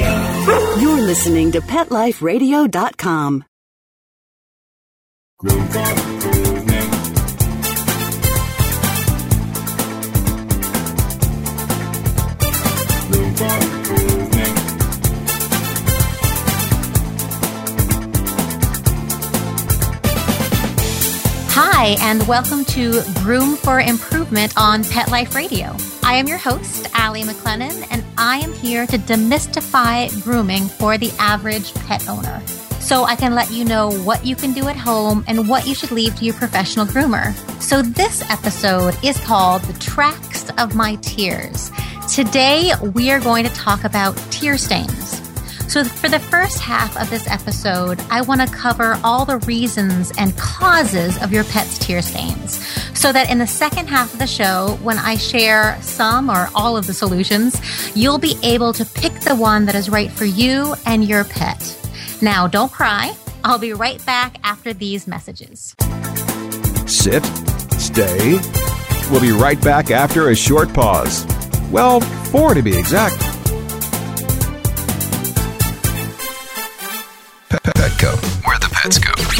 You're listening to PetLifeRadio.com. Hi, and welcome to Groom for Improvement on Pet Life Radio. I am your host, Allie McLennan, and I am here to demystify grooming for the average pet owner. So I can let you know what you can do at home and what you should leave to your professional groomer. So this episode is called The Tracks of My Tears. Today we are going to talk about tear stains. So, for the first half of this episode, I want to cover all the reasons and causes of your pet's tear stains. So that in the second half of the show, when I share some or all of the solutions, you'll be able to pick the one that is right for you and your pet. Now, don't cry. I'll be right back after these messages. Sit, stay. We'll be right back after a short pause. Well, four to be exact. Petco, where the pets go.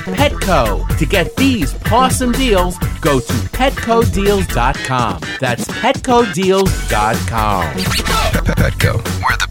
Petco. To get these awesome deals, go to petcodeals.com. That's petcodeals.com. Petco, where the.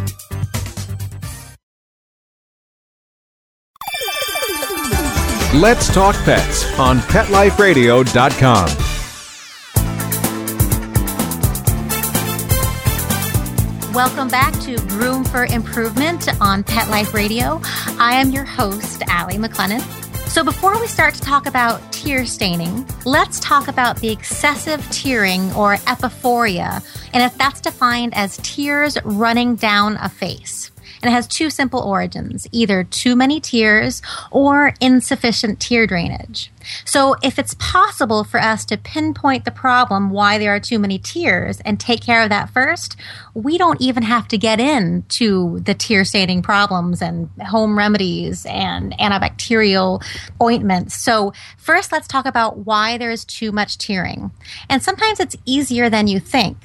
Let's talk pets on PetLifeRadio.com. Welcome back to Groom for Improvement on Pet Life Radio. I am your host, Allie McLennan. So, before we start to talk about tear staining, let's talk about the excessive tearing or epiphoria, and if that's defined as tears running down a face. And it has two simple origins either too many tears or insufficient tear drainage. So, if it's possible for us to pinpoint the problem why there are too many tears and take care of that first, we don't even have to get into the tear staining problems and home remedies and antibacterial ointments. So, first, let's talk about why there is too much tearing. And sometimes it's easier than you think.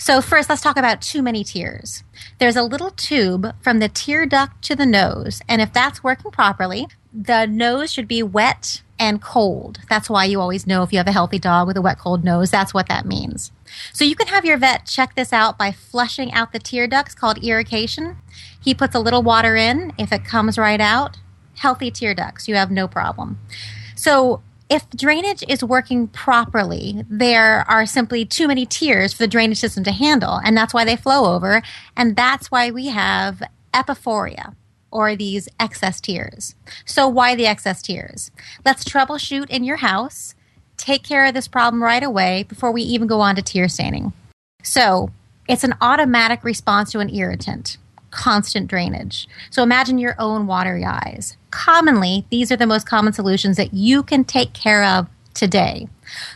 So, first, let's talk about too many tears. There's a little tube from the tear duct to the nose, and if that's working properly, the nose should be wet and cold. That's why you always know if you have a healthy dog with a wet, cold nose, that's what that means. So, you can have your vet check this out by flushing out the tear ducts called irrigation. He puts a little water in. If it comes right out, healthy tear ducts, you have no problem. So, if drainage is working properly, there are simply too many tears for the drainage system to handle, and that's why they flow over, and that's why we have epiphoria or these excess tears. So, why the excess tears? Let's troubleshoot in your house, take care of this problem right away before we even go on to tear staining. So, it's an automatic response to an irritant constant drainage. So imagine your own watery eyes. Commonly, these are the most common solutions that you can take care of today.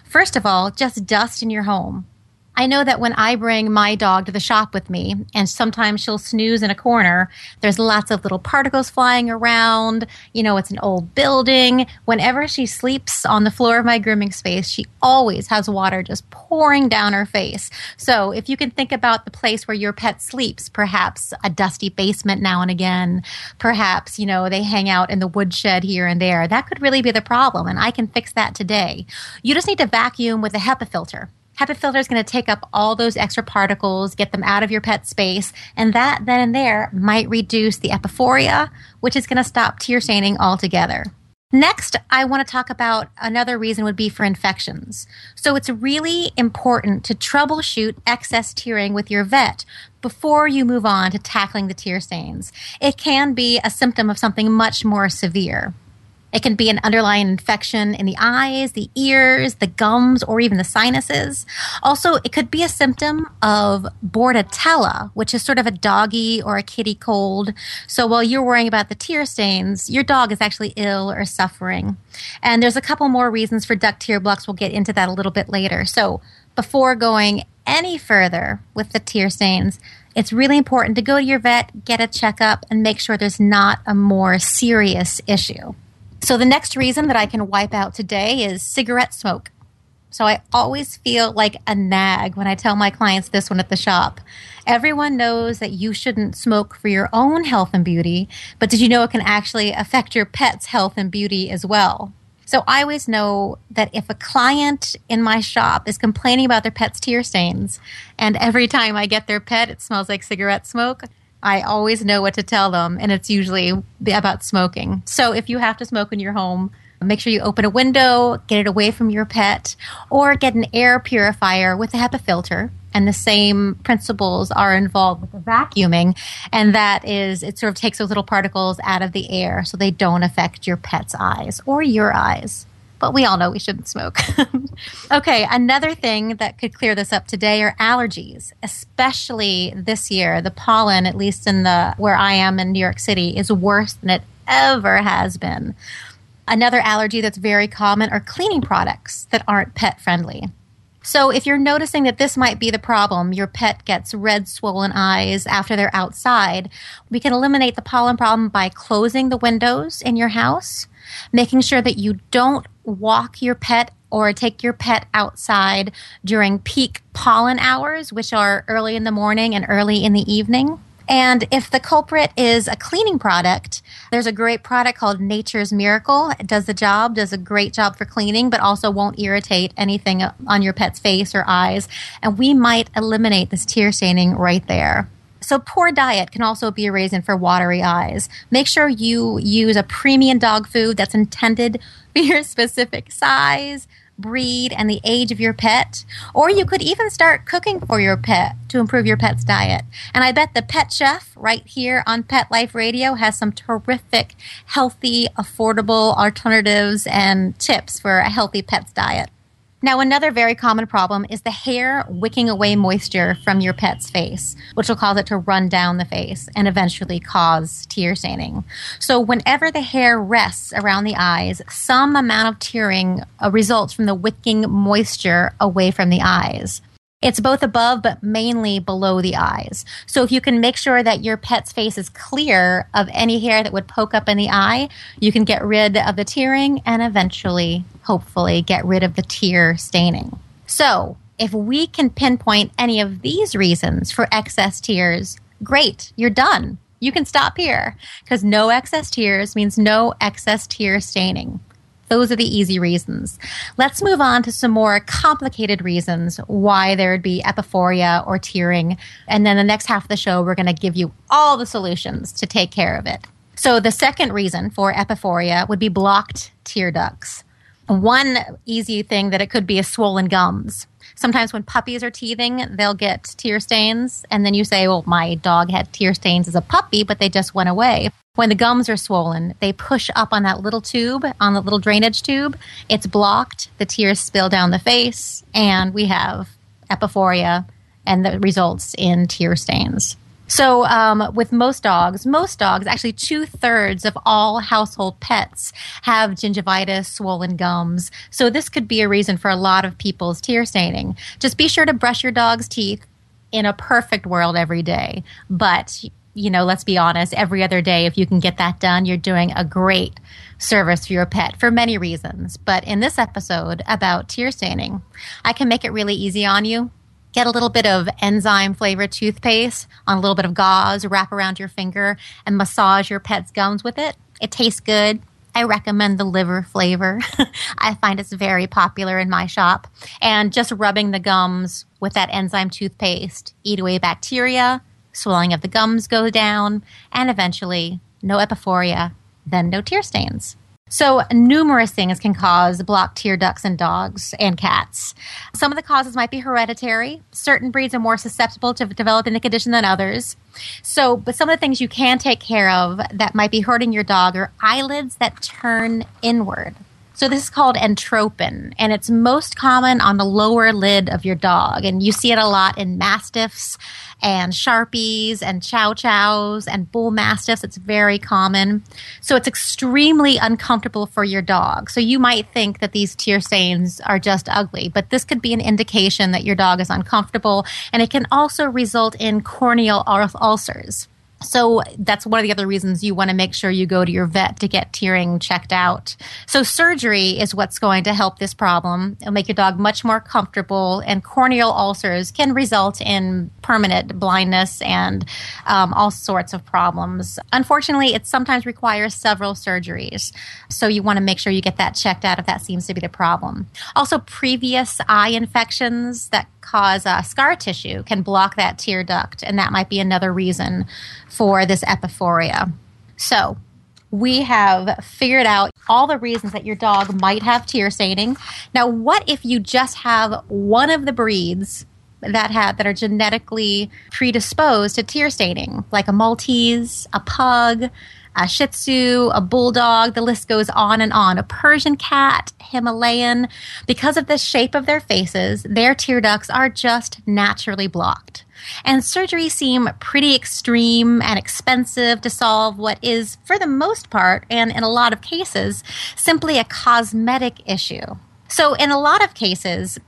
First of all, just dust in your home. I know that when I bring my dog to the shop with me, and sometimes she'll snooze in a corner, there's lots of little particles flying around. You know, it's an old building. Whenever she sleeps on the floor of my grooming space, she always has water just pouring down her face. So if you can think about the place where your pet sleeps, perhaps a dusty basement now and again, perhaps, you know, they hang out in the woodshed here and there, that could really be the problem. And I can fix that today. You just need to vacuum with a HEPA filter HEPA filter is going to take up all those extra particles, get them out of your pet space, and that then and there might reduce the epiphoria, which is going to stop tear staining altogether. Next, I want to talk about another reason would be for infections. So it's really important to troubleshoot excess tearing with your vet before you move on to tackling the tear stains. It can be a symptom of something much more severe. It can be an underlying infection in the eyes, the ears, the gums, or even the sinuses. Also, it could be a symptom of bordetella, which is sort of a doggy or a kitty cold. So while you're worrying about the tear stains, your dog is actually ill or suffering. And there's a couple more reasons for duct tear blocks. We'll get into that a little bit later. So before going any further with the tear stains, it's really important to go to your vet, get a checkup, and make sure there's not a more serious issue. So the next reason that I can wipe out today is cigarette smoke. So I always feel like a nag when I tell my clients this one at the shop. Everyone knows that you shouldn't smoke for your own health and beauty, but did you know it can actually affect your pet's health and beauty as well? So I always know that if a client in my shop is complaining about their pet's tear stains, and every time I get their pet, it smells like cigarette smoke, I always know what to tell them, and it's usually about smoking. So if you have to smoke in your home, make sure you open a window, get it away from your pet, or get an air purifier with a HEPA filter. And the same principles are involved with the vacuuming, and that is it sort of takes those little particles out of the air so they don't affect your pet's eyes or your eyes but we all know we shouldn't smoke. okay, another thing that could clear this up today are allergies, especially this year. The pollen, at least in the where I am in New York City, is worse than it ever has been. Another allergy that's very common are cleaning products that aren't pet friendly. So, if you're noticing that this might be the problem, your pet gets red, swollen eyes after they're outside, we can eliminate the pollen problem by closing the windows in your house, making sure that you don't walk your pet or take your pet outside during peak pollen hours, which are early in the morning and early in the evening. And if the culprit is a cleaning product, there's a great product called Nature's Miracle. It does the job, does a great job for cleaning, but also won't irritate anything on your pet's face or eyes. And we might eliminate this tear staining right there. So, poor diet can also be a reason for watery eyes. Make sure you use a premium dog food that's intended for your specific size, breed, and the age of your pet. Or you could even start cooking for your pet to improve your pet's diet. And I bet the Pet Chef right here on Pet Life Radio has some terrific, healthy, affordable alternatives and tips for a healthy pet's diet. Now, another very common problem is the hair wicking away moisture from your pet's face, which will cause it to run down the face and eventually cause tear staining. So, whenever the hair rests around the eyes, some amount of tearing uh, results from the wicking moisture away from the eyes. It's both above, but mainly below the eyes. So if you can make sure that your pet's face is clear of any hair that would poke up in the eye, you can get rid of the tearing and eventually, hopefully, get rid of the tear staining. So if we can pinpoint any of these reasons for excess tears, great, you're done. You can stop here because no excess tears means no excess tear staining. Those are the easy reasons. Let's move on to some more complicated reasons why there would be epiphoria or tearing. And then the next half of the show, we're going to give you all the solutions to take care of it. So, the second reason for epiphoria would be blocked tear ducts. One easy thing that it could be is swollen gums. Sometimes when puppies are teething, they'll get tear stains, and then you say, Well, my dog had tear stains as a puppy, but they just went away. When the gums are swollen, they push up on that little tube, on the little drainage tube. It's blocked, the tears spill down the face, and we have epiphoria, and that results in tear stains. So, um, with most dogs, most dogs, actually two thirds of all household pets have gingivitis, swollen gums. So, this could be a reason for a lot of people's tear staining. Just be sure to brush your dog's teeth in a perfect world every day. But you know, let's be honest, every other day, if you can get that done, you're doing a great service for your pet for many reasons. But in this episode about tear staining, I can make it really easy on you. Get a little bit of enzyme flavored toothpaste on a little bit of gauze, wrap around your finger, and massage your pet's gums with it. It tastes good. I recommend the liver flavor. I find it's very popular in my shop. And just rubbing the gums with that enzyme toothpaste eat away bacteria, swelling of the gums go down, and eventually no epiphoria, then no tear stains. So, numerous things can cause blocked tear ducts in dogs and cats. Some of the causes might be hereditary. Certain breeds are more susceptible to developing the condition than others. So, but some of the things you can take care of that might be hurting your dog are eyelids that turn inward. So this is called entropion, and it's most common on the lower lid of your dog. And you see it a lot in mastiffs and Shar-Peis and chow chows and bull mastiffs. It's very common. So it's extremely uncomfortable for your dog. So you might think that these tear stains are just ugly, but this could be an indication that your dog is uncomfortable, and it can also result in corneal ulcers. So that's one of the other reasons you want to make sure you go to your vet to get tearing checked out. So surgery is what's going to help this problem. It'll make your dog much more comfortable, and corneal ulcers can result in permanent blindness and um, all sorts of problems. Unfortunately, it sometimes requires several surgeries. So you want to make sure you get that checked out if that seems to be the problem. Also, previous eye infections that cause uh, scar tissue can block that tear duct, and that might be another reason for this epiphoria. So, we have figured out all the reasons that your dog might have tear staining. Now, what if you just have one of the breeds that have that are genetically predisposed to tear staining, like a Maltese, a pug, a Shih Tzu, a Bulldog, the list goes on and on. A Persian cat, Himalayan. Because of the shape of their faces, their tear ducts are just naturally blocked. And surgeries seem pretty extreme and expensive to solve what is, for the most part, and in a lot of cases, simply a cosmetic issue. So, in a lot of cases,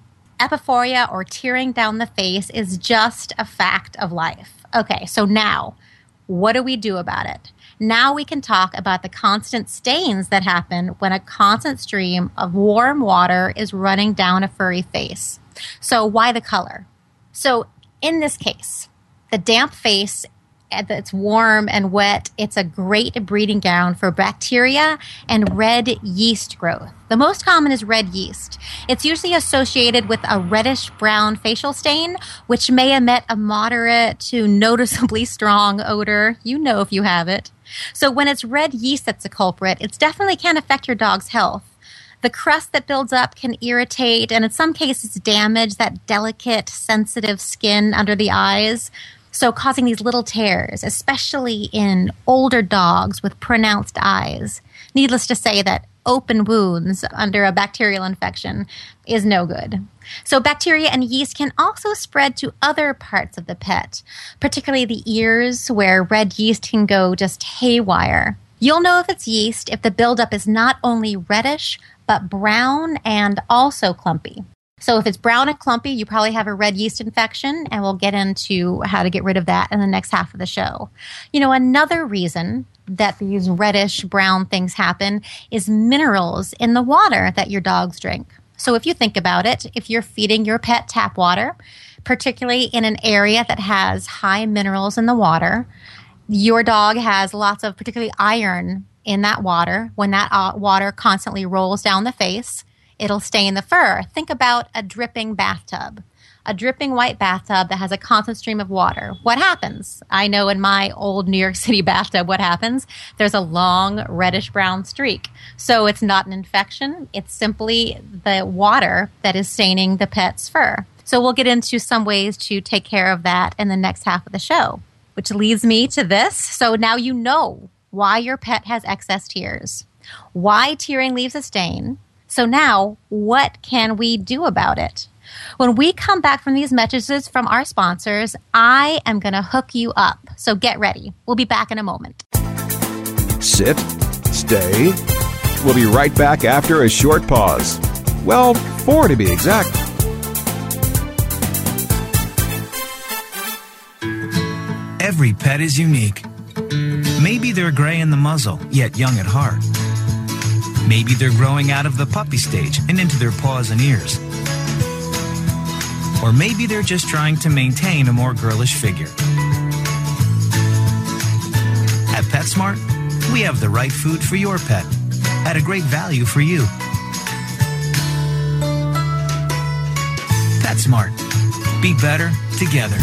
epiphoria or tearing down the face is just a fact of life. Okay, so now, what do we do about it? Now we can talk about the constant stains that happen when a constant stream of warm water is running down a furry face. So, why the color? So, in this case, the damp face eh, it's warm and wet, it's a great breeding ground for bacteria and red yeast growth. The most common is red yeast. It's usually associated with a reddish brown facial stain, which may emit a moderate to noticeably strong odor. You know if you have it. So when it's red yeast that's a culprit, it definitely can affect your dog's health. The crust that builds up can irritate and in some cases damage that delicate, sensitive skin under the eyes. So, causing these little tears, especially in older dogs with pronounced eyes. Needless to say that open wounds under a bacterial infection is no good. So, bacteria and yeast can also spread to other parts of the pet, particularly the ears, where red yeast can go just haywire. You'll know if it's yeast if the buildup is not only reddish, but brown and also clumpy. So if it's brown and clumpy, you probably have a red yeast infection, and we'll get into how to get rid of that in the next half of the show. You know, another reason that these reddish brown things happen is minerals in the water that your dogs drink. So if you think about it, if you're feeding your pet tap water, particularly in an area that has high minerals in the water, your dog has lots of particularly iron in that water when that uh, water constantly rolls down the face it'll stay in the fur. Think about a dripping bathtub. A dripping white bathtub that has a constant stream of water. What happens? I know in my old New York City bathtub what happens. There's a long reddish brown streak. So it's not an infection, it's simply the water that is staining the pet's fur. So we'll get into some ways to take care of that in the next half of the show, which leads me to this. So now you know why your pet has excess tears, why tearing leaves a stain, so now, what can we do about it? When we come back from these messages from our sponsors, I am going to hook you up. So get ready. We'll be back in a moment. Sit, stay. We'll be right back after a short pause. Well, four to be exact. Every pet is unique. Maybe they're gray in the muzzle, yet young at heart. Maybe they're growing out of the puppy stage and into their paws and ears. Or maybe they're just trying to maintain a more girlish figure. At PetSmart, we have the right food for your pet at a great value for you. PetSmart. Be better together.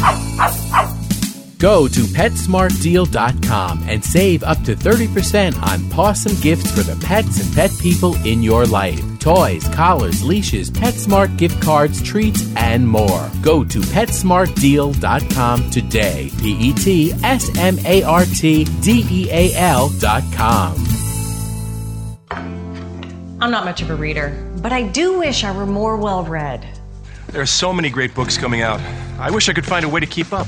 Go to PetSmartDeal.com and save up to 30% on awesome gifts for the pets and pet people in your life. Toys, collars, leashes, PetSmart gift cards, treats, and more. Go to PetSmartDeal.com today. P E T S M A R T D E A L.com. I'm not much of a reader, but I do wish I were more well read. There are so many great books coming out. I wish I could find a way to keep up.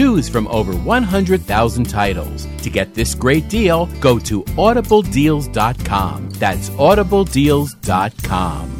Choose from over 100,000 titles. To get this great deal, go to audibledeals.com. That's audibledeals.com.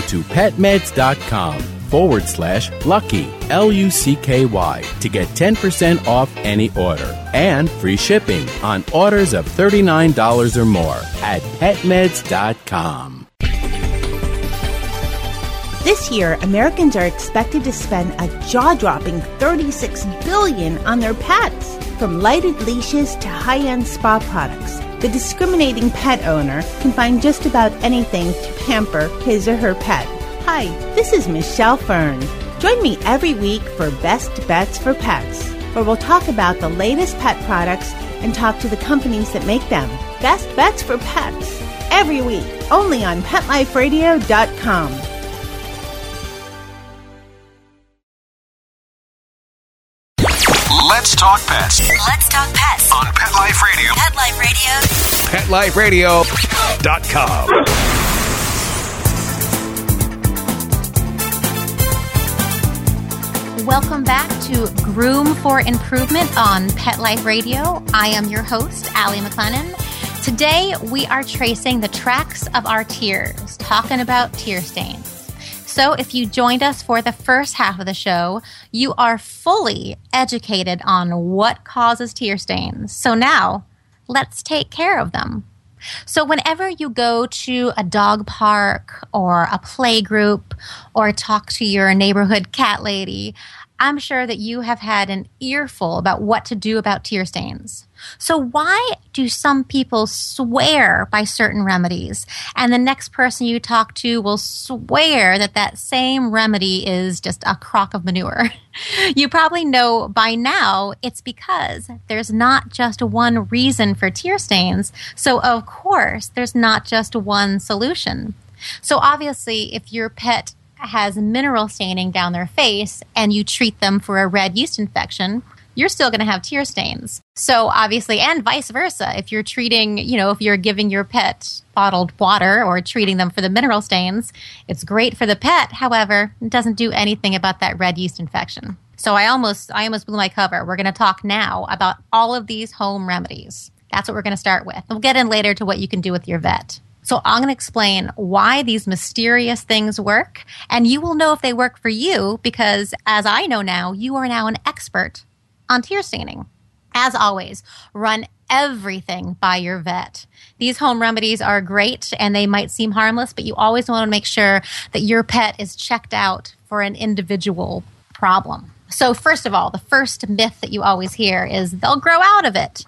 to petmeds.com forward slash lucky, L U C K Y, to get 10% off any order and free shipping on orders of $39 or more at petmeds.com. This year, Americans are expected to spend a jaw-dropping 36 billion on their pets, from lighted leashes to high-end spa products. The discriminating pet owner can find just about anything to pamper his or her pet. Hi, this is Michelle Fern. Join me every week for Best Bets for Pets, where we'll talk about the latest pet products and talk to the companies that make them. Best Bets for Pets, every week, only on PetLifeRadio.com. Let's talk pets Let's talk pets on Pet Life Radio. Pet Life Radio. PetLifeRadio.com. Welcome back to Groom for Improvement on Pet Life Radio. I am your host, Allie McLennan. Today, we are tracing the tracks of our tears, talking about tear stains. So, if you joined us for the first half of the show, you are fully educated on what causes tear stains. So, now let's take care of them. So, whenever you go to a dog park or a play group or talk to your neighborhood cat lady, I'm sure that you have had an earful about what to do about tear stains. So, why do some people swear by certain remedies, and the next person you talk to will swear that that same remedy is just a crock of manure? you probably know by now it's because there's not just one reason for tear stains. So, of course, there's not just one solution. So, obviously, if your pet has mineral staining down their face and you treat them for a red yeast infection, you're still going to have tear stains. So obviously, and vice versa, if you're treating, you know, if you're giving your pet bottled water or treating them for the mineral stains, it's great for the pet. However, it doesn't do anything about that red yeast infection. So I almost, I almost blew my cover. We're going to talk now about all of these home remedies. That's what we're going to start with. We'll get in later to what you can do with your vet. So I'm going to explain why these mysterious things work, and you will know if they work for you because, as I know now, you are now an expert on tear staining. As always, run everything by your vet. These home remedies are great and they might seem harmless, but you always want to make sure that your pet is checked out for an individual problem. So, first of all, the first myth that you always hear is they'll grow out of it.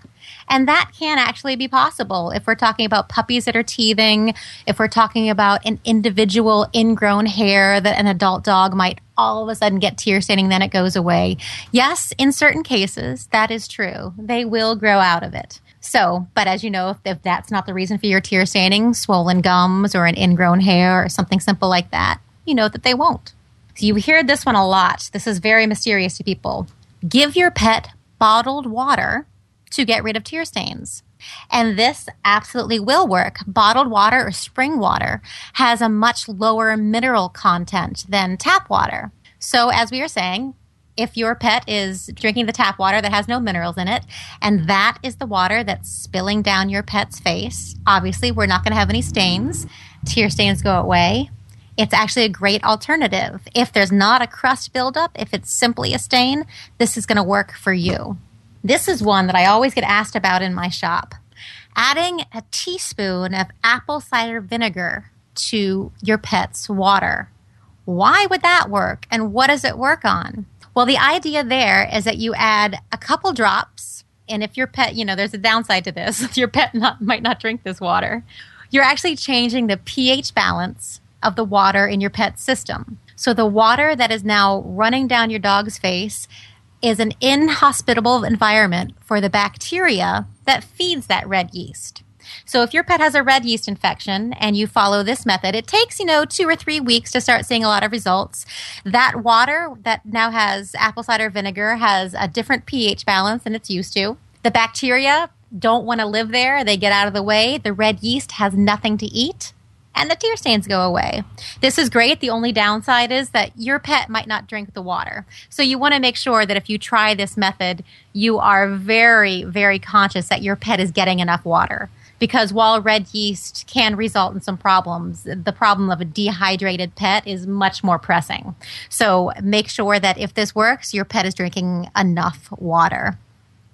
And that can actually be possible if we're talking about puppies that are teething, if we're talking about an individual ingrown hair that an adult dog might all of a sudden get tear staining, then it goes away. Yes, in certain cases, that is true. They will grow out of it. So, but as you know, if, if that's not the reason for your tear staining, swollen gums or an ingrown hair or something simple like that, you know that they won't. So you hear this one a lot. This is very mysterious to people. Give your pet bottled water to get rid of tear stains. And this absolutely will work. Bottled water or spring water has a much lower mineral content than tap water. So, as we were saying, if your pet is drinking the tap water that has no minerals in it, and that is the water that's spilling down your pet's face, obviously we're not going to have any stains. Tear stains go away. It's actually a great alternative. If there's not a crust buildup, if it's simply a stain, this is going to work for you. This is one that I always get asked about in my shop. Adding a teaspoon of apple cider vinegar to your pet's water. Why would that work? And what does it work on? Well, the idea there is that you add a couple drops, and if your pet, you know, there's a downside to this. your pet not, might not drink this water. You're actually changing the pH balance of the water in your pet's system. So the water that is now running down your dog's face is an inhospitable environment for the bacteria that feeds that red yeast. So if your pet has a red yeast infection and you follow this method, it takes, you know, two or three weeks to start seeing a lot of results. That water that now has apple cider vinegar has a different pH balance than it's used to. The bacteria don't want to live there. They get out of the way. The red yeast has nothing to eat and the tear stains go away. This is great. The only downside is that your pet might not drink the water. So you want to make sure that if you try this method, you are very, very conscious that your pet is getting enough water. Because while red yeast can result in some problems, the problem of a dehydrated pet is much more pressing. So make sure that if this works, your pet is drinking enough water.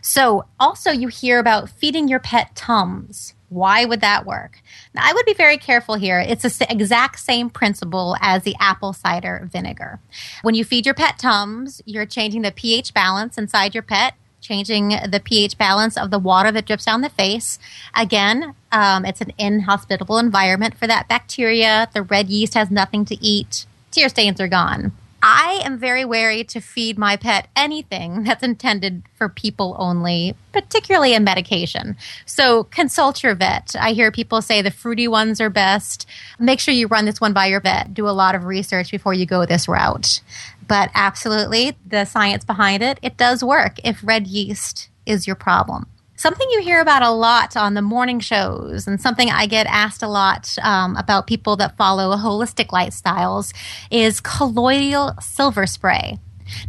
So also you hear about feeding your pet Tums. Why would that work? Now, I would be very careful here. It's the exact same principle as the apple cider vinegar. When you feed your pet Tums, you're changing the pH balance inside your pet, changing the pH balance of the water that drips down the face. Again, um, it's an inhospitable environment for that bacteria. The red yeast has nothing to eat. Tear stains are gone. I am very wary to feed my pet anything that's intended for people only, particularly a medication. So consult your vet. I hear people say the fruity ones are best. Make sure you run this one by your vet. Do a lot of research before you go this route. But absolutely, the science behind it, it does work if red yeast is your problem. Something you hear about a lot on the morning shows, and something I get asked a lot um, about people that follow holistic lifestyles, is colloidal silver spray.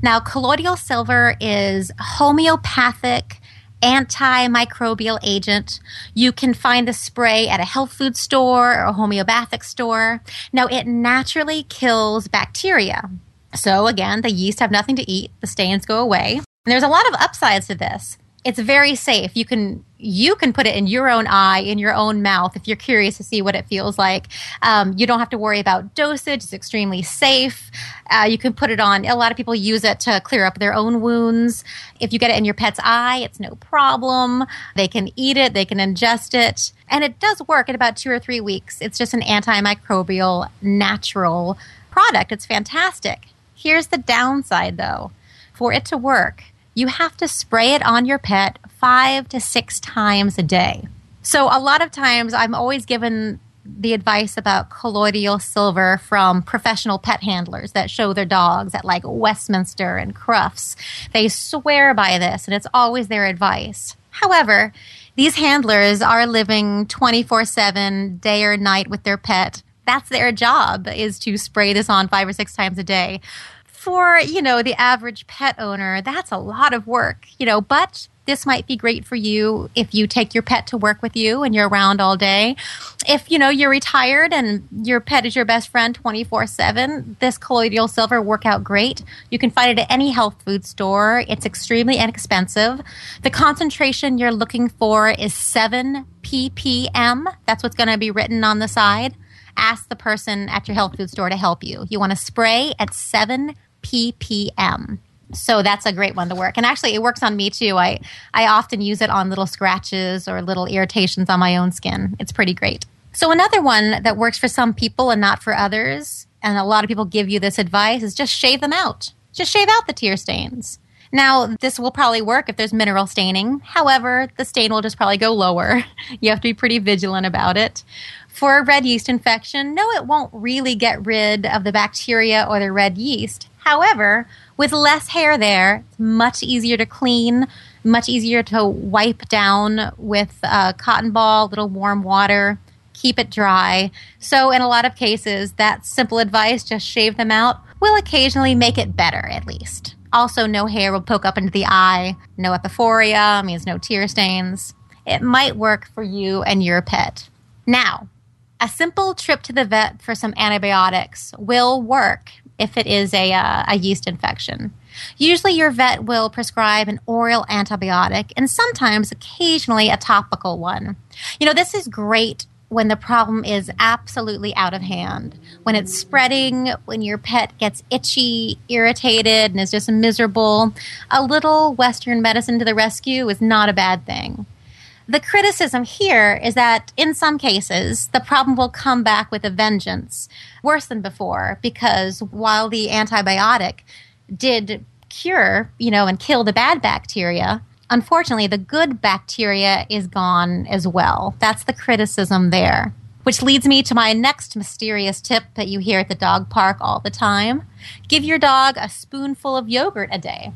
Now, colloidal silver is homeopathic antimicrobial agent. You can find the spray at a health food store or a homeopathic store. Now, it naturally kills bacteria. So, again, the yeast have nothing to eat, the stains go away. And there's a lot of upsides to this it's very safe. You can you can put it in your own eye, in your own mouth, if you're curious to see what it feels like. Um, you don't have to worry about dosage; it's extremely safe. Uh, you can put it on. A lot of people use it to clear up their own wounds. If you get it in your pet's eye, it's no problem. They can eat it, they can ingest it, and it does work in about two or three weeks. It's just an antimicrobial, natural product. It's fantastic. Here's the downside, though. For it to work, you have to spray it on your pet five to six times a day. So, a lot of times, I'm always given the advice about colloidal silver from professional pet handlers that show their dogs at like Westminster and Crufts. They swear by this, and it's always their advice. However, these handlers are living 24 7, day or night with their pet. That's their job, is to spray this on five or six times a day for, you know, the average pet owner, that's a lot of work, you know, but this might be great for you if you take your pet to work with you and you're around all day. If you know you're retired and your pet is your best friend 24/7, this colloidal silver work out great. You can find it at any health food store. It's extremely inexpensive. The concentration you're looking for is 7 ppm. That's what's going to be written on the side. Ask the person at your health food store to help you. You want to spray at 7 ppm. So that's a great one to work. And actually, it works on me too. I, I often use it on little scratches or little irritations on my own skin. It's pretty great. So, another one that works for some people and not for others, and a lot of people give you this advice, is just shave them out. Just shave out the tear stains. Now, this will probably work if there's mineral staining. However, the stain will just probably go lower. You have to be pretty vigilant about it. For a red yeast infection, no, it won't really get rid of the bacteria or the red yeast. However, with less hair there, it's much easier to clean, much easier to wipe down with a cotton ball, little warm water, keep it dry. So, in a lot of cases, that simple advice, just shave them out, will occasionally make it better at least. Also, no hair will poke up into the eye, no epiphoria means no tear stains. It might work for you and your pet. Now, a simple trip to the vet for some antibiotics will work if it is a, uh, a yeast infection. Usually, your vet will prescribe an oral antibiotic and sometimes, occasionally, a topical one. You know, this is great when the problem is absolutely out of hand. When it's spreading, when your pet gets itchy, irritated, and is just miserable, a little Western medicine to the rescue is not a bad thing. The criticism here is that in some cases, the problem will come back with a vengeance, worse than before, because while the antibiotic did cure, you know, and kill the bad bacteria, unfortunately, the good bacteria is gone as well. That's the criticism there. Which leads me to my next mysterious tip that you hear at the dog park all the time give your dog a spoonful of yogurt a day.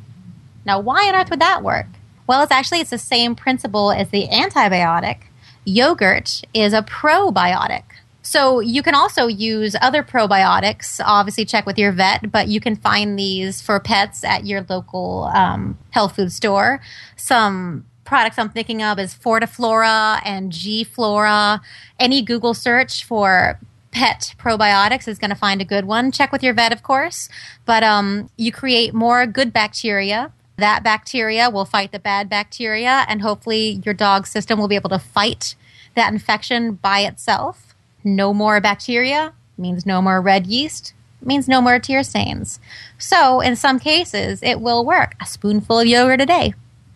Now, why on earth would that work? Well, it's actually it's the same principle as the antibiotic. Yogurt is a probiotic. So you can also use other probiotics. Obviously, check with your vet, but you can find these for pets at your local um, health food store. Some products I'm thinking of is Fortiflora and G Flora. Any Google search for pet probiotics is going to find a good one. Check with your vet, of course. But um, you create more good bacteria that bacteria will fight the bad bacteria, and hopefully, your dog's system will be able to fight that infection by itself. No more bacteria means no more red yeast, means no more tear stains. So, in some cases, it will work. A spoonful of yogurt a day.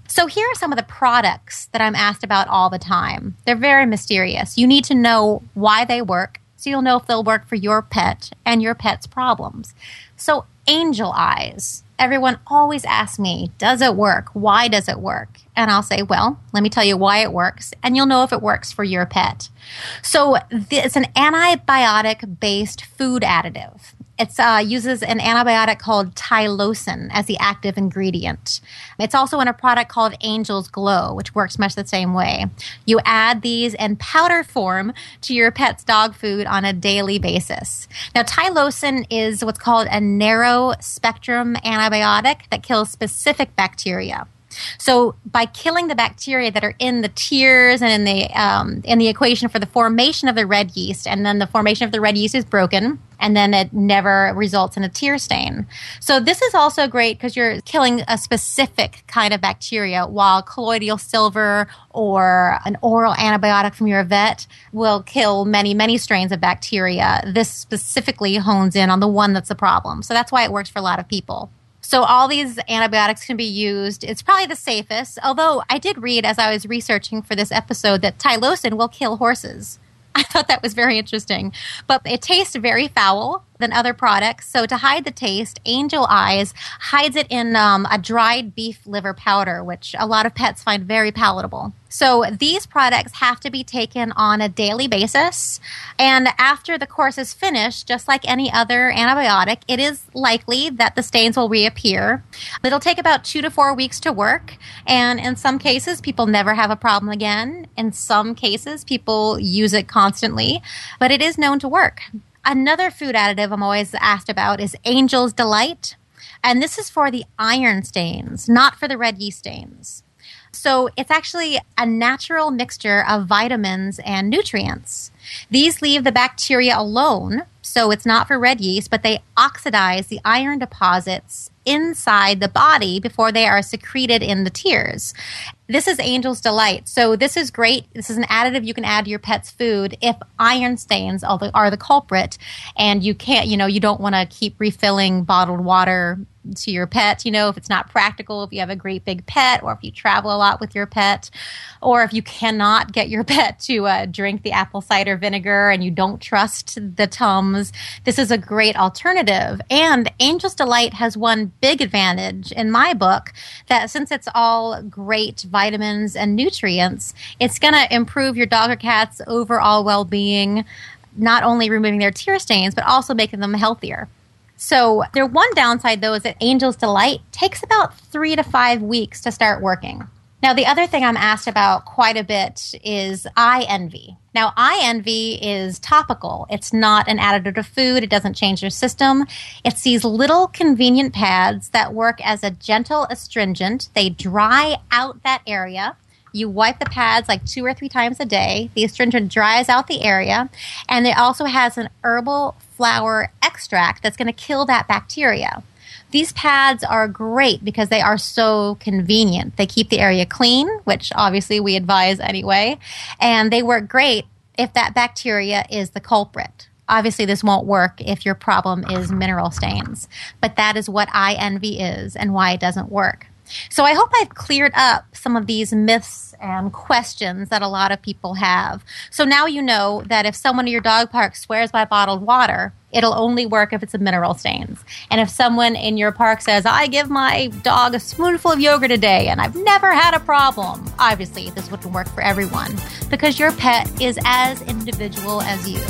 So, here are some of the products that I'm asked about all the time. They're very mysterious. You need to know why they work so you'll know if they'll work for your pet and your pet's problems. So, angel eyes everyone always asks me, does it work? Why does it work? And I'll say, well, let me tell you why it works, and you'll know if it works for your pet. So it's an antibiotic based food additive. It uh, uses an antibiotic called Tylosin as the active ingredient. It's also in a product called Angel's Glow, which works much the same way. You add these in powder form to your pet's dog food on a daily basis. Now, Tylosin is what's called a narrow spectrum antibiotic that kills specific bacteria. So by killing the bacteria that are in the tears and in the um, in the equation for the formation of the red yeast, and then the formation of the red yeast is broken, and then it never results in a tear stain. So this is also great because you're killing a specific kind of bacteria, while colloidal silver or an oral antibiotic from your vet will kill many, many strains of bacteria. This specifically hones in on the one that's the problem. So that's why it works for a lot of people. So all these antibiotics can be used. It's probably the safest. Although I did read as I was researching for this episode that Tylosin will kill horses. I thought that was very interesting. But it tastes very foul than other products. So to hide the taste, Angel Eyes hides it in um, a dried beef liver powder, which a lot of pets find very palatable. So these products have to be taken on a daily basis. And after the course is finished, just like any other antibiotic, it is likely that the stains will reappear. It'll take about two to four weeks to work. And in some cases, people never have a problem again. In some cases, people use it constantly, but it is known to work. Another food additive I'm always asked about is Angel's Delight. And this is for the iron stains, not for the red yeast stains. So it's actually a natural mixture of vitamins and nutrients. These leave the bacteria alone, so it's not for red yeast, but they oxidize the iron deposits inside the body before they are secreted in the tears. This is Angel's Delight. So this is great. This is an additive you can add to your pet's food if iron stains are the, are the culprit and you can't, you know, you don't want to keep refilling bottled water to your pet, you know, if it's not practical, if you have a great big pet, or if you travel a lot with your pet, or if you cannot get your pet to uh, drink the apple cider vinegar and you don't trust the Tums, this is a great alternative. And Angel's Delight has one big advantage in my book that since it's all great vitamins and nutrients, it's going to improve your dog or cat's overall well being, not only removing their tear stains, but also making them healthier. So, their one downside though is that Angel's Delight takes about three to five weeks to start working. Now, the other thing I'm asked about quite a bit is eye envy. Now, eye envy is topical. It's not an additive to food. It doesn't change your system. It's these little convenient pads that work as a gentle astringent. They dry out that area. You wipe the pads like two or three times a day. The astringent dries out the area. And it also has an herbal flower extract that's going to kill that bacteria. These pads are great because they are so convenient. They keep the area clean, which obviously we advise anyway, and they work great if that bacteria is the culprit. Obviously, this won't work if your problem is mineral stains, but that is what Eye Envy is and why it doesn't work. So I hope I've cleared up some of these myths and questions that a lot of people have. So now you know that if someone at your dog park swears by bottled water, it'll only work if it's a mineral stains. And if someone in your park says, I give my dog a spoonful of yogurt a day and I've never had a problem, obviously this wouldn't work for everyone because your pet is as individual as you.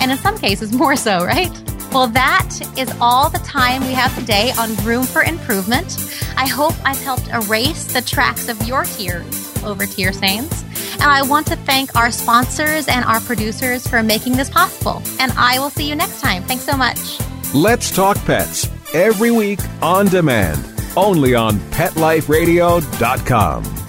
And in some cases, more so, right? Well, that is all the time we have today on Room for Improvement. I hope I've helped erase the tracks of your tears over tear stains. And I want to thank our sponsors and our producers for making this possible. And I will see you next time. Thanks so much. Let's Talk Pets every week on demand, only on PetLifeRadio.com.